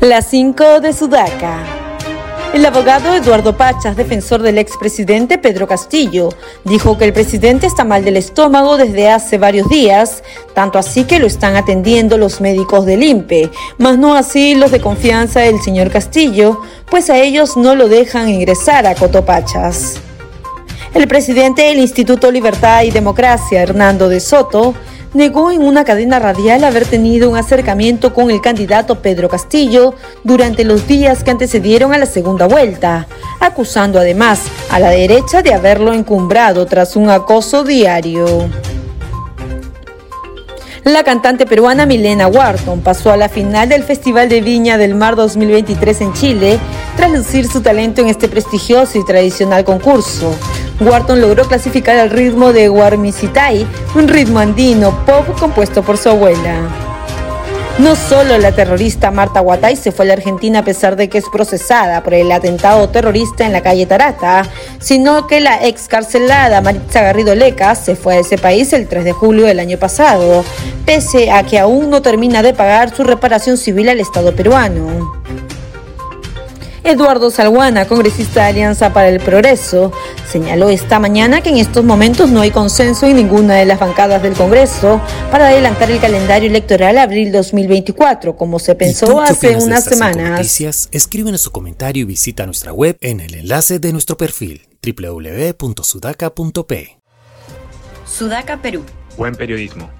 Las 5 de Sudaca. El abogado Eduardo Pachas, defensor del expresidente Pedro Castillo, dijo que el presidente está mal del estómago desde hace varios días, tanto así que lo están atendiendo los médicos del INPE, mas no así los de confianza del señor Castillo, pues a ellos no lo dejan ingresar a Cotopachas. El presidente del Instituto Libertad y Democracia, Hernando de Soto, negó en una cadena radial haber tenido un acercamiento con el candidato Pedro Castillo durante los días que antecedieron a la segunda vuelta, acusando además a la derecha de haberlo encumbrado tras un acoso diario. La cantante peruana Milena Wharton pasó a la final del Festival de Viña del Mar 2023 en Chile tras lucir su talento en este prestigioso y tradicional concurso. Wharton logró clasificar al ritmo de Guarmicitai, un ritmo andino pop compuesto por su abuela. No solo la terrorista Marta Guatay se fue a la Argentina a pesar de que es procesada por el atentado terrorista en la calle Tarata, sino que la excarcelada Maritza Garrido Leca se fue a ese país el 3 de julio del año pasado, pese a que aún no termina de pagar su reparación civil al Estado peruano. Eduardo Salguana, congresista de Alianza para el Progreso, señaló esta mañana que en estos momentos no hay consenso en ninguna de las bancadas del Congreso para adelantar el calendario electoral a abril 2024, como se pensó hace unas semanas. Noticias? Escríbenos su comentario y visita nuestra web en el enlace de nuestro perfil www.sudaca.p. Sudaca Perú. Buen periodismo